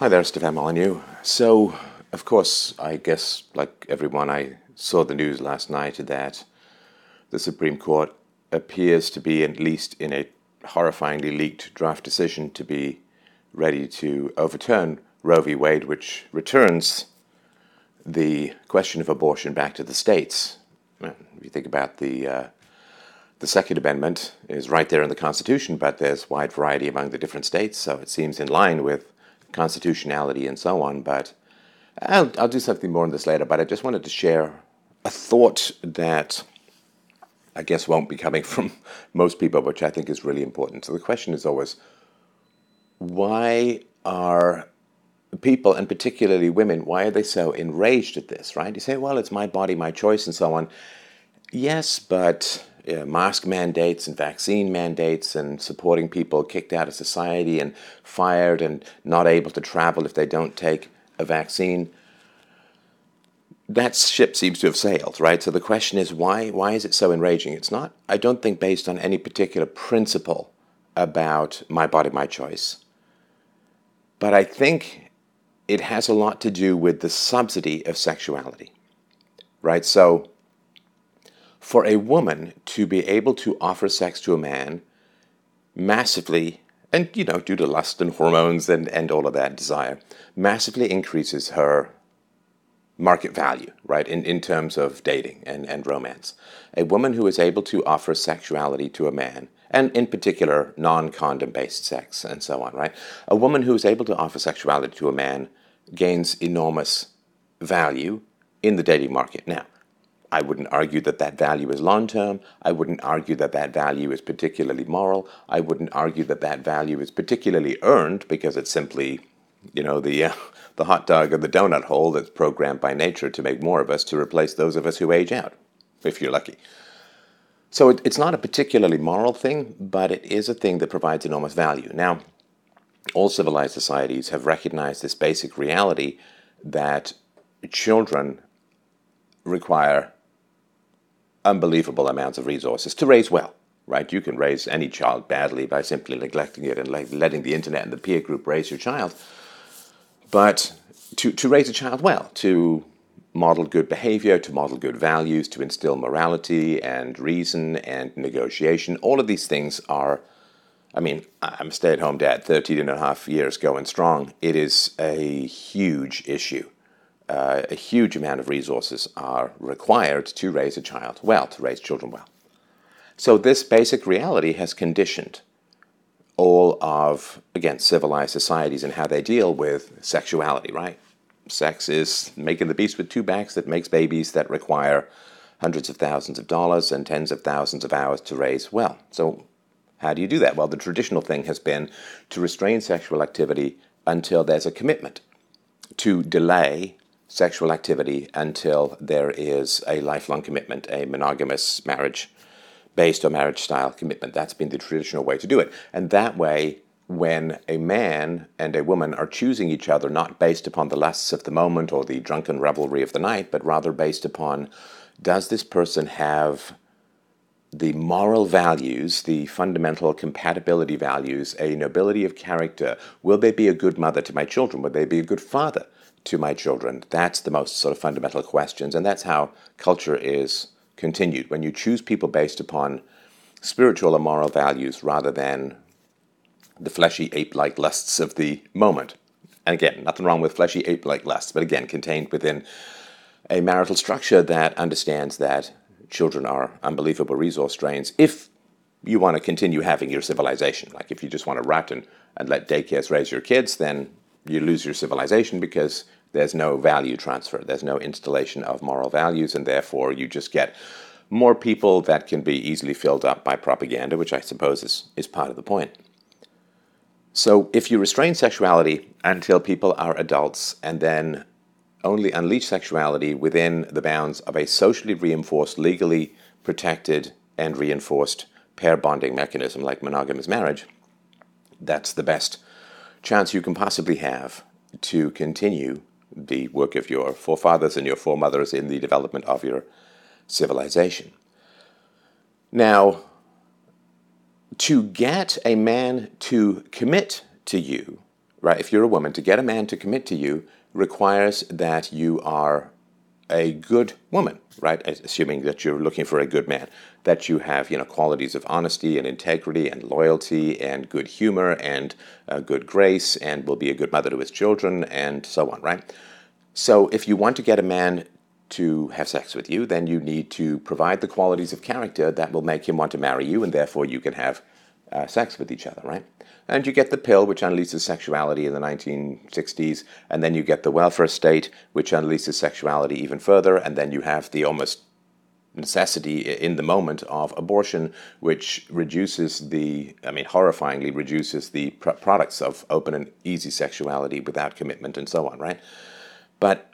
Hi there, Stefan Molyneux. So, of course, I guess, like everyone, I saw the news last night that the Supreme Court appears to be, at least in a horrifyingly leaked draft decision, to be ready to overturn Roe v. Wade, which returns the question of abortion back to the states. If you think about the uh, the Second Amendment is right there in the Constitution, but there's wide variety among the different states, so it seems in line with constitutionality and so on. But I'll, I'll do something more on this later, but I just wanted to share a thought that I guess won't be coming from most people, which I think is really important. So the question is always why are people, and particularly women, why are they so enraged at this, right? You say, well, it's my body, my choice, and so on. Yes, but uh, mask mandates and vaccine mandates and supporting people kicked out of society and fired and not able to travel if they don't take a vaccine. That ship seems to have sailed, right? So the question is why why is it so enraging? It's not I don't think based on any particular principle about my body my choice. But I think it has a lot to do with the subsidy of sexuality. Right? So for a woman to be able to offer sex to a man massively, and you know, due to lust and hormones and, and all of that desire, massively increases her market value, right, in, in terms of dating and, and romance. A woman who is able to offer sexuality to a man, and in particular non condom based sex and so on, right? A woman who is able to offer sexuality to a man gains enormous value in the dating market. Now, I wouldn't argue that that value is long term. I wouldn't argue that that value is particularly moral. I wouldn't argue that that value is particularly earned because it's simply, you know, the uh, the hot dog or the donut hole that's programmed by nature to make more of us to replace those of us who age out, if you're lucky. So it, it's not a particularly moral thing, but it is a thing that provides enormous value. Now, all civilized societies have recognized this basic reality that children require unbelievable amounts of resources to raise well, right? You can raise any child badly by simply neglecting it and letting the internet and the peer group raise your child. But to, to raise a child well, to model good behavior, to model good values, to instill morality and reason and negotiation, all of these things are. I mean, I'm a stay at home dad, 13 and a half years going strong. It is a huge issue uh, a huge amount of resources are required to raise a child well, to raise children well. So, this basic reality has conditioned all of, again, civilized societies and how they deal with sexuality, right? Sex is making the beast with two backs that makes babies that require hundreds of thousands of dollars and tens of thousands of hours to raise well. So, how do you do that? Well, the traditional thing has been to restrain sexual activity until there's a commitment, to delay sexual activity until there is a lifelong commitment, a monogamous marriage based on marriage style commitment. That's been the traditional way to do it. And that way, when a man and a woman are choosing each other not based upon the lusts of the moment or the drunken revelry of the night, but rather based upon does this person have the moral values, the fundamental compatibility values, a nobility of character? Will they be a good mother to my children? Will they be a good father? To my children? That's the most sort of fundamental questions, and that's how culture is continued. When you choose people based upon spiritual or moral values rather than the fleshy ape like lusts of the moment. And again, nothing wrong with fleshy ape like lusts, but again, contained within a marital structure that understands that children are unbelievable resource drains if you want to continue having your civilization. Like if you just want to rot and, and let daycares raise your kids, then you lose your civilization because there's no value transfer, there's no installation of moral values, and therefore you just get more people that can be easily filled up by propaganda, which I suppose is, is part of the point. So if you restrain sexuality until people are adults and then only unleash sexuality within the bounds of a socially reinforced, legally protected, and reinforced pair bonding mechanism like monogamous marriage, that's the best chance you can possibly have to continue the work of your forefathers and your foremothers in the development of your civilization. Now, to get a man to commit to you right? If you're a woman, to get a man to commit to you requires that you are a good woman, right? Assuming that you're looking for a good man, that you have, you know, qualities of honesty and integrity and loyalty and good humor and uh, good grace and will be a good mother to his children and so on, right? So if you want to get a man to have sex with you, then you need to provide the qualities of character that will make him want to marry you, and therefore you can have uh, sex with each other, right? And you get the pill, which unleashes sexuality in the 1960s, and then you get the welfare state, which unleashes sexuality even further, and then you have the almost necessity in the moment of abortion, which reduces the, I mean, horrifyingly reduces the pr- products of open and easy sexuality without commitment and so on, right? But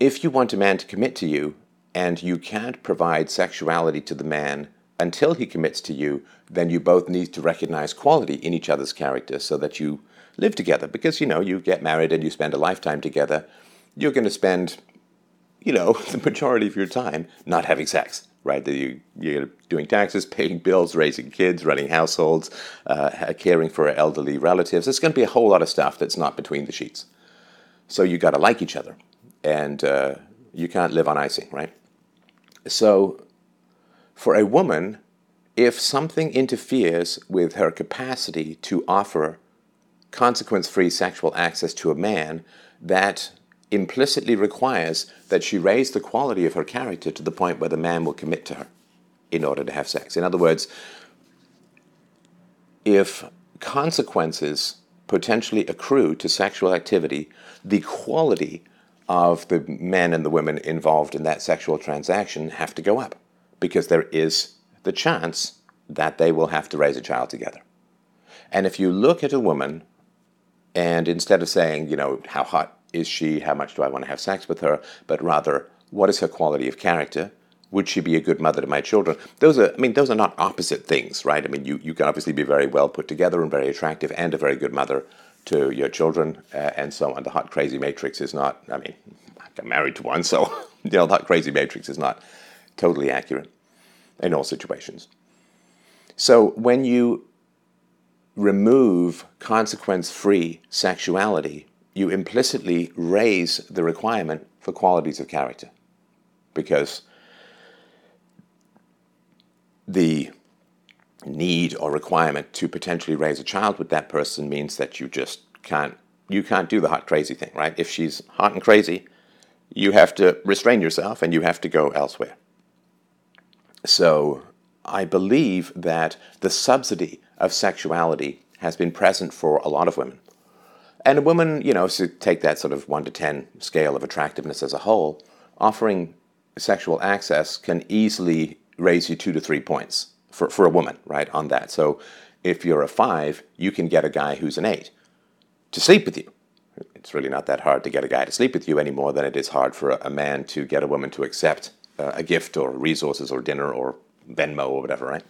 if you want a man to commit to you and you can't provide sexuality to the man until he commits to you, then you both need to recognize quality in each other's character so that you live together. Because, you know, you get married and you spend a lifetime together, you're going to spend, you know, the majority of your time not having sex, right? You, you're doing taxes, paying bills, raising kids, running households, uh, caring for elderly relatives. There's going to be a whole lot of stuff that's not between the sheets. So you got to like each other. And uh, you can't live on icing, right? So for a woman, if something interferes with her capacity to offer consequence free sexual access to a man, that implicitly requires that she raise the quality of her character to the point where the man will commit to her in order to have sex. In other words, if consequences potentially accrue to sexual activity, the quality of the men and the women involved in that sexual transaction have to go up because there is the chance that they will have to raise a child together. And if you look at a woman and instead of saying, you know, how hot is she, how much do I want to have sex with her, but rather, what is her quality of character? Would she be a good mother to my children? Those are, I mean, those are not opposite things, right? I mean, you, you can obviously be very well put together and very attractive and a very good mother to your children uh, and so on. The hot, crazy matrix is not, I mean, I'm married to one, so, you know, the hot, crazy matrix is not totally accurate in all situations. So when you remove consequence free sexuality, you implicitly raise the requirement for qualities of character. Because the need or requirement to potentially raise a child with that person means that you just can't you can't do the hot crazy thing, right? If she's hot and crazy, you have to restrain yourself and you have to go elsewhere. So I believe that the subsidy of sexuality has been present for a lot of women. And a woman, you know, to take that sort of 1 to 10 scale of attractiveness as a whole, offering sexual access can easily raise you two to three points for, for a woman, right, on that. So if you're a five, you can get a guy who's an eight to sleep with you. It's really not that hard to get a guy to sleep with you any more than it is hard for a, man to get a woman to accept a gift or resources or dinner or Venmo or whatever, right?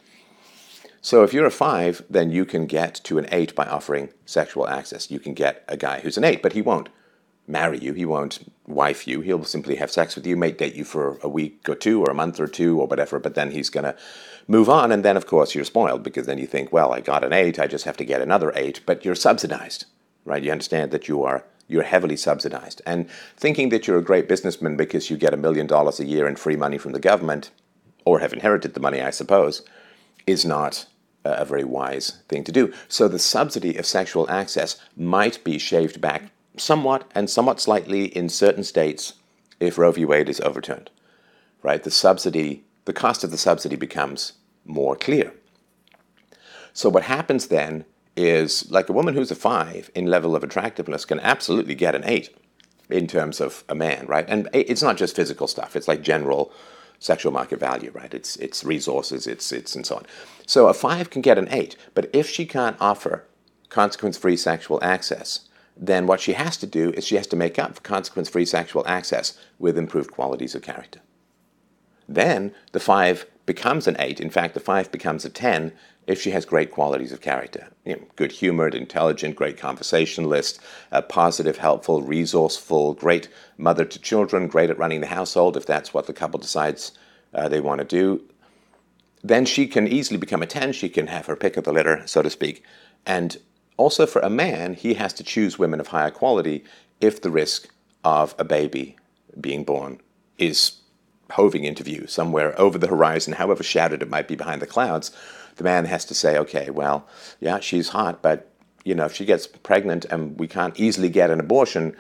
So if you're a five, then you can get to an eight by offering sexual access. You can get a guy who's an eight, but he won't marry you. He won't wife you. He'll simply have sex with you, may date you for a week or two or a month or two or whatever, but then he's going to move on. And then, of course, you're spoiled because then you think, well, I got an eight, I just have to get another eight, but you're subsidized, right? You understand that you are you're heavily subsidized. And thinking that you're a great businessman because you get a million dollars a year in free money from the government, or have inherited the money, I suppose, is not a very wise thing to do. So the subsidy of sexual access might be shaved back somewhat and somewhat slightly in certain states if Roe v. Wade is overturned. Right? The subsidy, the cost of the subsidy becomes more clear. So what happens then is like a woman who's a five in level of attractiveness can absolutely get an eight in terms of a man, right? And it's not just physical stuff; it's like general sexual market value, right? It's it's resources, it's it's and so on. So a five can get an eight, but if she can't offer consequence-free sexual access, then what she has to do is she has to make up for consequence-free sexual access with improved qualities of character. Then the five becomes an eight. In fact, the five becomes a ten if she has great qualities of character. You know, good humored, intelligent, great conversationalist, uh, positive, helpful, resourceful, great mother to children, great at running the household, if that's what the couple decides uh, they want to do. Then she can easily become a 10. She can have her pick of the litter, so to speak. And Also, for a man, he has to choose women of higher quality if the risk of a baby being born is hoving into view somewhere over the horizon, however shadowed it might be behind the clouds. The man has to say, okay, well, yeah, she's hot, but you know, if she gets pregnant and we can't easily get an abortion,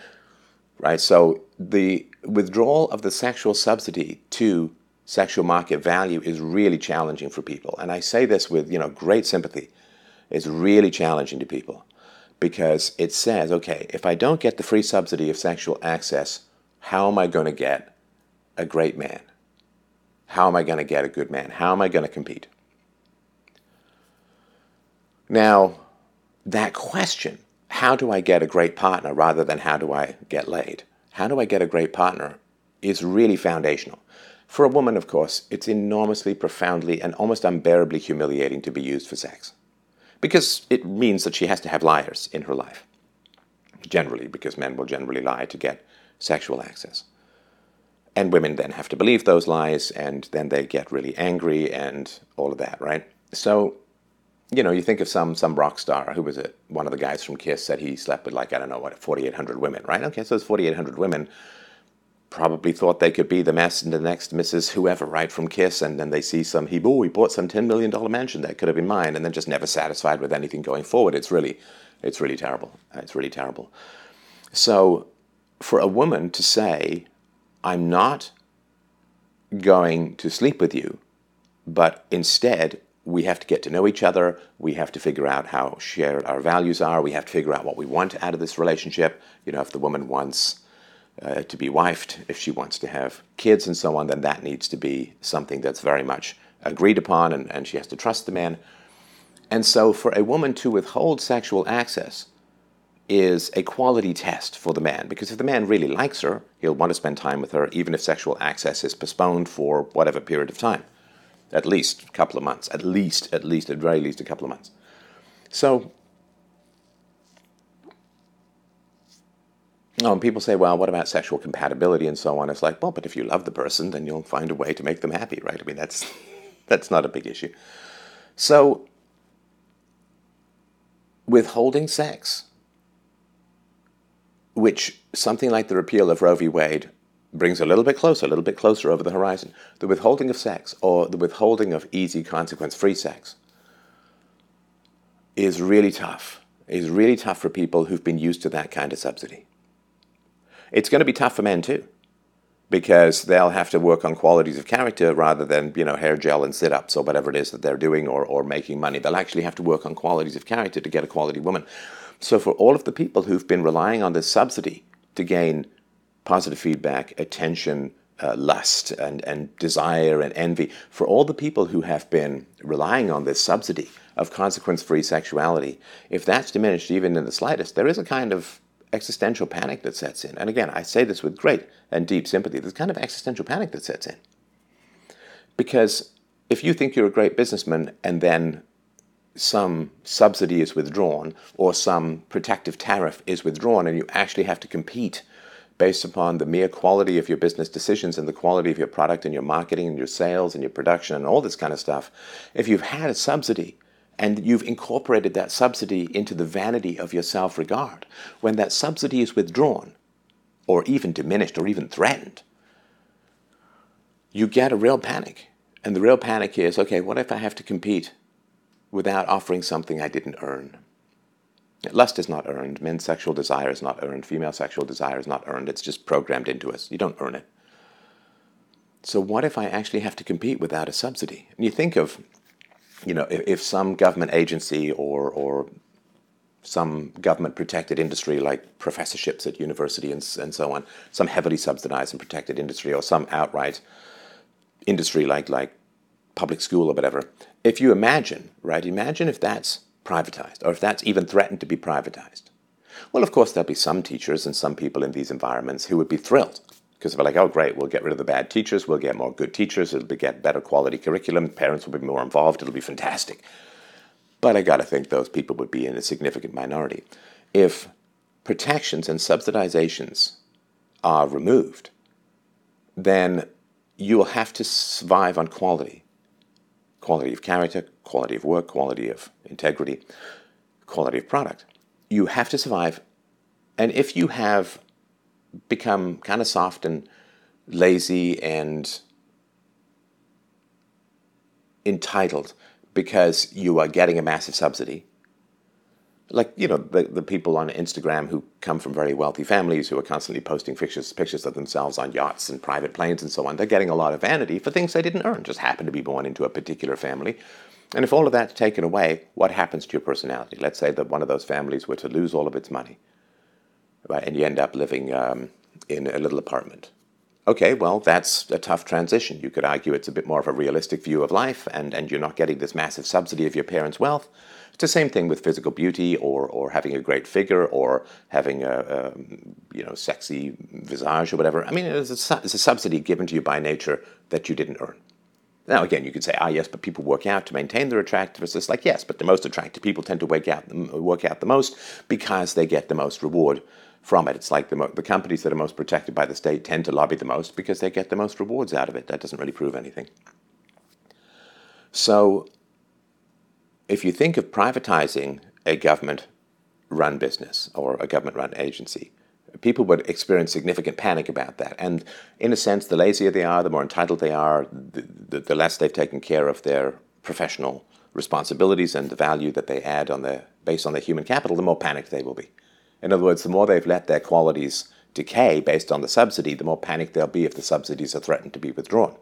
right? So the withdrawal of the sexual subsidy to sexual market value is really challenging for people. And I say this with, you know, great sympathy. It's really challenging to people because it says, okay, if I don't get the free subsidy of sexual access, how am I going to get a great man? How am I going to get a good man? How am I going to compete? Now, that question, how do I get a great partner rather than how do I get laid? How do I get a great partner is really foundational. For a woman, of course, it's enormously, profoundly, and almost unbearably humiliating to be used for sex. Because it means that she has to have liars in her life. Generally, because men will generally lie to get sexual access. And women then have to believe those lies, and then they get really angry and all of that, right? So you know, you think of some some rock star who was it? One of the guys from Kiss said he slept with like I don't know what, forty eight hundred women, right? Okay, so those forty eight hundred women probably thought they could be the mess and the next Mrs. Whoever, right, from Kiss, and then they see some he oh he bought some ten million dollar mansion that could have been mine, and then just never satisfied with anything going forward. It's really, it's really terrible. It's really terrible. So, for a woman to say, "I'm not going to sleep with you," but instead we have to get to know each other. We have to figure out how shared our values are. We have to figure out what we want out of this relationship. You know, if the woman wants uh, to be wifed, if she wants to have kids and so on, then that needs to be something that's very much agreed upon and, and she has to trust the man. And so for a woman to withhold sexual access is a quality test for the man because if the man really likes her, he'll want to spend time with her even if sexual access is postponed for whatever period of time at least a couple of months, at least, at least, at very least a couple of months. So, oh, and people say, well, what about sexual compatibility and so on? It's like, well, but if you love the person, then you'll find a way to make them happy, right? I mean, that's that's not a big issue. So, withholding sex, which something like the repeal of Roe v. Wade brings a little bit closer, a little bit closer over the horizon. The withholding of sex or the withholding of easy consequence free sex is really tough. Is really tough for people who've been used to that kind of subsidy. It's going to be tough for men too, because they'll have to work on qualities of character rather than you know hair gel and sit ups or whatever it is that they're doing or, or making money. They'll actually have to work on qualities of character to get a quality woman. So for all of the people who've been relying on this subsidy to gain positive feedback, attention, uh, lust, and, and desire and envy. For all the people who have been relying on this subsidy of consequence free sexuality, if that's diminished even in the slightest, there is a kind of existential panic that sets in. And again, I say this with great and deep sympathy. There's kind of existential panic that sets in. Because if you think you're a great businessman and then some subsidy is withdrawn or some protective tariff is withdrawn and you actually have to compete based upon the mere quality of your business decisions and the quality of your product and your marketing and your sales and your production and all this kind of stuff, if you've had a subsidy and you've incorporated that subsidy into the vanity of your self regard, when that subsidy is withdrawn, or even diminished, or even threatened, you get a real panic. And the real panic is okay, what if I have to compete without offering something I didn't earn? Lust is not earned. Men's sexual desire is not earned. Female sexual desire is not earned. It's just programmed into us. You don't earn it. So what if I actually have to compete without a subsidy? And you think of, you know, if, if some government agency or or some government protected industry like professorships at university and, and so on, some heavily subsidized and protected industry, or some outright industry like like public school or whatever. If you imagine, right, imagine if that's privatized, or if that's even threatened to be privatized. Well, of course, there'll be some teachers and some people in these environments who would be thrilled because they're like, oh, great, we'll get rid of the bad teachers, we'll get more good teachers, it'll be, get better quality curriculum, parents will be more involved, it'll be fantastic. But I got to think those people would be in a significant minority. If protections and subsidizations are removed, then you will have to survive on quality quality of character, quality of work, quality of integrity. quality of product. You have to survive. And if you have become kind of soft and lazy and entitled because you are getting a massive subsidy, like you know the, the people on Instagram who come from very wealthy families who are constantly posting pictures pictures of themselves on yachts and private planes and so on. They're getting a lot of vanity for things they didn't earn, just happen to be born into a particular family. And if all of that's taken away, what happens to your personality? Let's say that one of those families were to lose all of its money, right, and you end up living um, in a little apartment. Okay, well, that's a tough transition. You could argue it's a bit more of a realistic view of life, and, and you're not getting this massive subsidy of your parents' wealth. It's the same thing with physical beauty or, or having a great figure or having a, a you know sexy visage or whatever. I mean, it's a, it's a subsidy given to you by nature that you didn't earn. Now, again, you could say, ah, yes, but people work out to maintain their attractiveness. It's like, yes, but the most attractive people tend to work out, work out the most because they get the most reward from it. It's like the, mo- the companies that are most protected by the state tend to lobby the most because they get the most rewards out of it. That doesn't really prove anything. So if you think of privatizing a government run business or a government run agency, people would experience significant panic about that. And in a sense, the lazier they are, the more entitled they are, the, the, the less they've taken care of their professional responsibilities and the value that they add on their, based on their human capital, the more panicked they will be. In other words, the more they've let their qualities decay based on the subsidy, the more panicked they'll be if the subsidies are threatened to be withdrawn.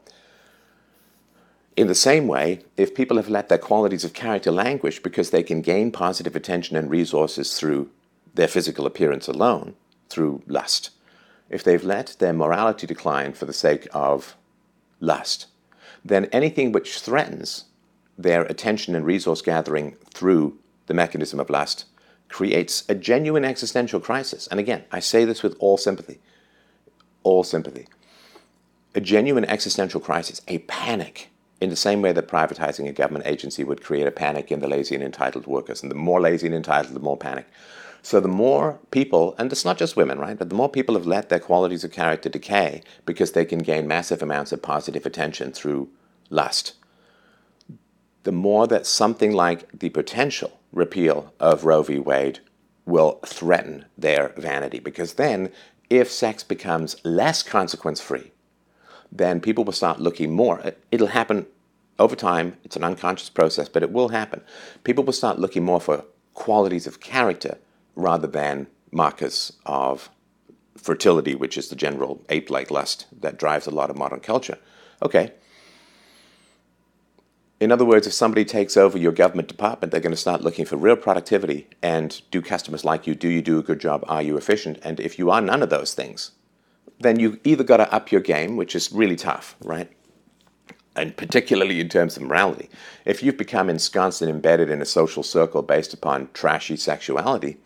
In the same way, if people have let their qualities of character languish because they can gain positive attention and resources through their physical appearance alone, through lust, if they've let their morality decline for the sake of lust, then anything which threatens their attention and resource gathering through the mechanism of lust creates a genuine existential crisis. And again, I say this with all sympathy. All sympathy. A genuine existential crisis, a panic in the same way that privatizing a government agency would create a panic in the lazy and entitled workers. And the more lazy and entitled, the more panic. So the more people, and it's not just women, right, but the more people have let their qualities of character decay because they can gain massive amounts of positive attention through lust, the more that something like the potential repeal of Roe v. Wade will threaten their vanity. Because then, if sex becomes less consequence free, then people will start looking more. It'll happen over time. It's an unconscious process, but it will happen. People will start looking more for qualities of character rather than markers of fertility, which is the general ape like lust that drives a lot of modern culture. Okay. In other words, if somebody takes over your government department, they're going to start looking for real productivity and do customers like you? Do you do a good job? Are you efficient? And if you are none of those things, then you either got to up your game, which is really tough, right? And particularly in terms of morality. If you've become ensconced and embedded in a social circle based upon trashy sexuality,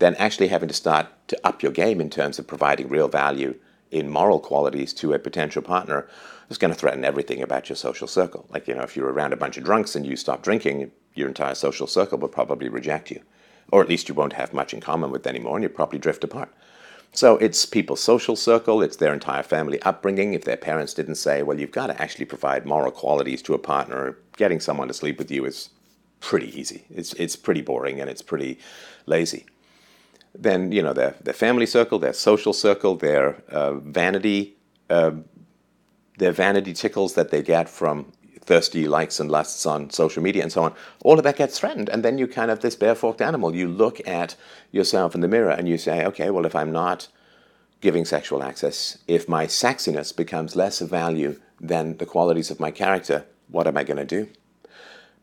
then actually having to start to up your game in terms of providing real value in moral qualities to a potential partner is going to threaten everything about your social circle. Like, you know, if you're around a bunch of drunks and you stop drinking, your entire social circle will probably reject you. Or at least you won't have much in common with anymore and you'll probably drift apart. So it's people's social circle, it's their entire family upbringing. If their parents didn't say, well, you've got to actually provide moral qualities to a partner, getting someone to sleep with you is pretty easy. It's, it's pretty boring and it's pretty lazy. Then, you know, their, their family circle, their social circle, their uh, vanity, uh, their vanity tickles that they get from thirsty likes and lusts on social media and so on, all of that gets threatened. And then you kind of, this bare-forked animal, you look at yourself in the mirror and you say, okay, well, if I'm not giving sexual access, if my sexiness becomes less of value than the qualities of my character, what am I going to do?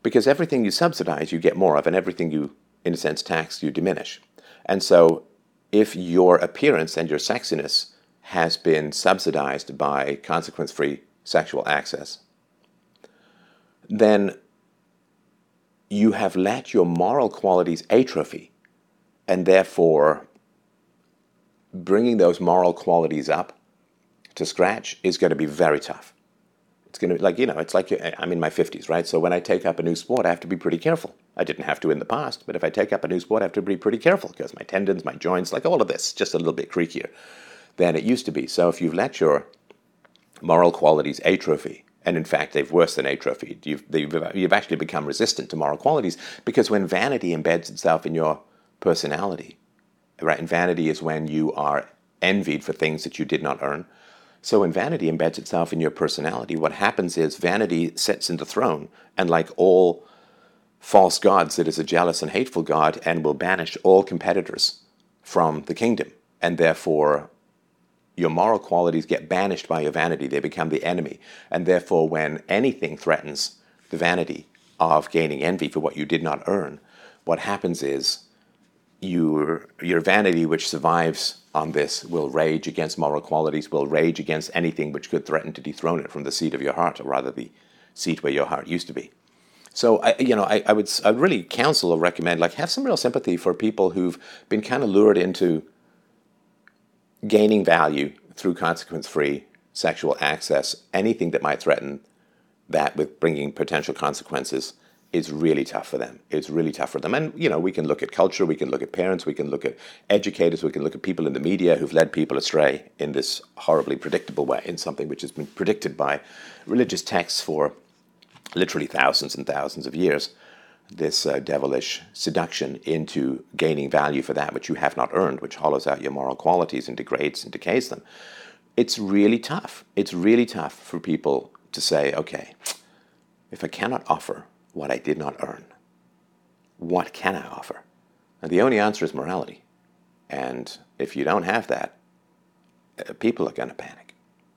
Because everything you subsidize, you get more of, and everything you, in a sense, tax, you diminish. And so if your appearance and your sexiness has been subsidized by consequence free sexual access, then you have let your moral qualities atrophy, and therefore bringing those moral qualities up to scratch is going to be very tough. It's going to be like, you know, it's like uh, I'm in my 50s, right? So when I take up a new sport, I have to be pretty careful. I didn't have to in the past, but if I take up a new sport, I have to be pretty careful because my tendons, my joints, like all of this, just a little bit creakier than it used to be. So if you've let your moral qualities atrophy, And in fact, they've worse than. You've, you've actually become resistant to moral qualities because when vanity embeds itself in your personality, right? And vanity is when you are envied for things that you did not earn. So when vanity embeds itself in your personality, what happens is vanity sits in the throne, and like all false gods, it is a jealous and hateful God and will banish all competitors from the kingdom. And therefore, your moral qualities get banished by your vanity. They become the enemy. And therefore, when anything threatens the vanity of gaining envy for what you did not earn, what happens is your, your vanity, which survives on this, will rage against moral qualities, will rage against anything which could threaten to dethrone it from the seat of your heart, or rather the seat where your heart used to be. So I, you know, I, I would I would really counsel or recommend like have some real sympathy for people who've been kind of lured into gaining value through consequence-free sexual access. Anything that might threaten that with bringing potential consequences is really tough for them. It's really tough for them. And, you know, we can look at culture, we can look at parents, we can look at educators, we can look at people in the media who've led people astray in this horribly predictable way, in something which has been predicted by religious texts for literally thousands and thousands of years. This uh, devilish seduction into gaining value for that which you have not earned, which hollows out your moral qualities and degrades and decays them. It's really tough. It's really tough for people to say, okay, if I cannot offer what I did not earn, what can I offer? And the only answer is morality. And if you don't have that, uh, people are going to panic.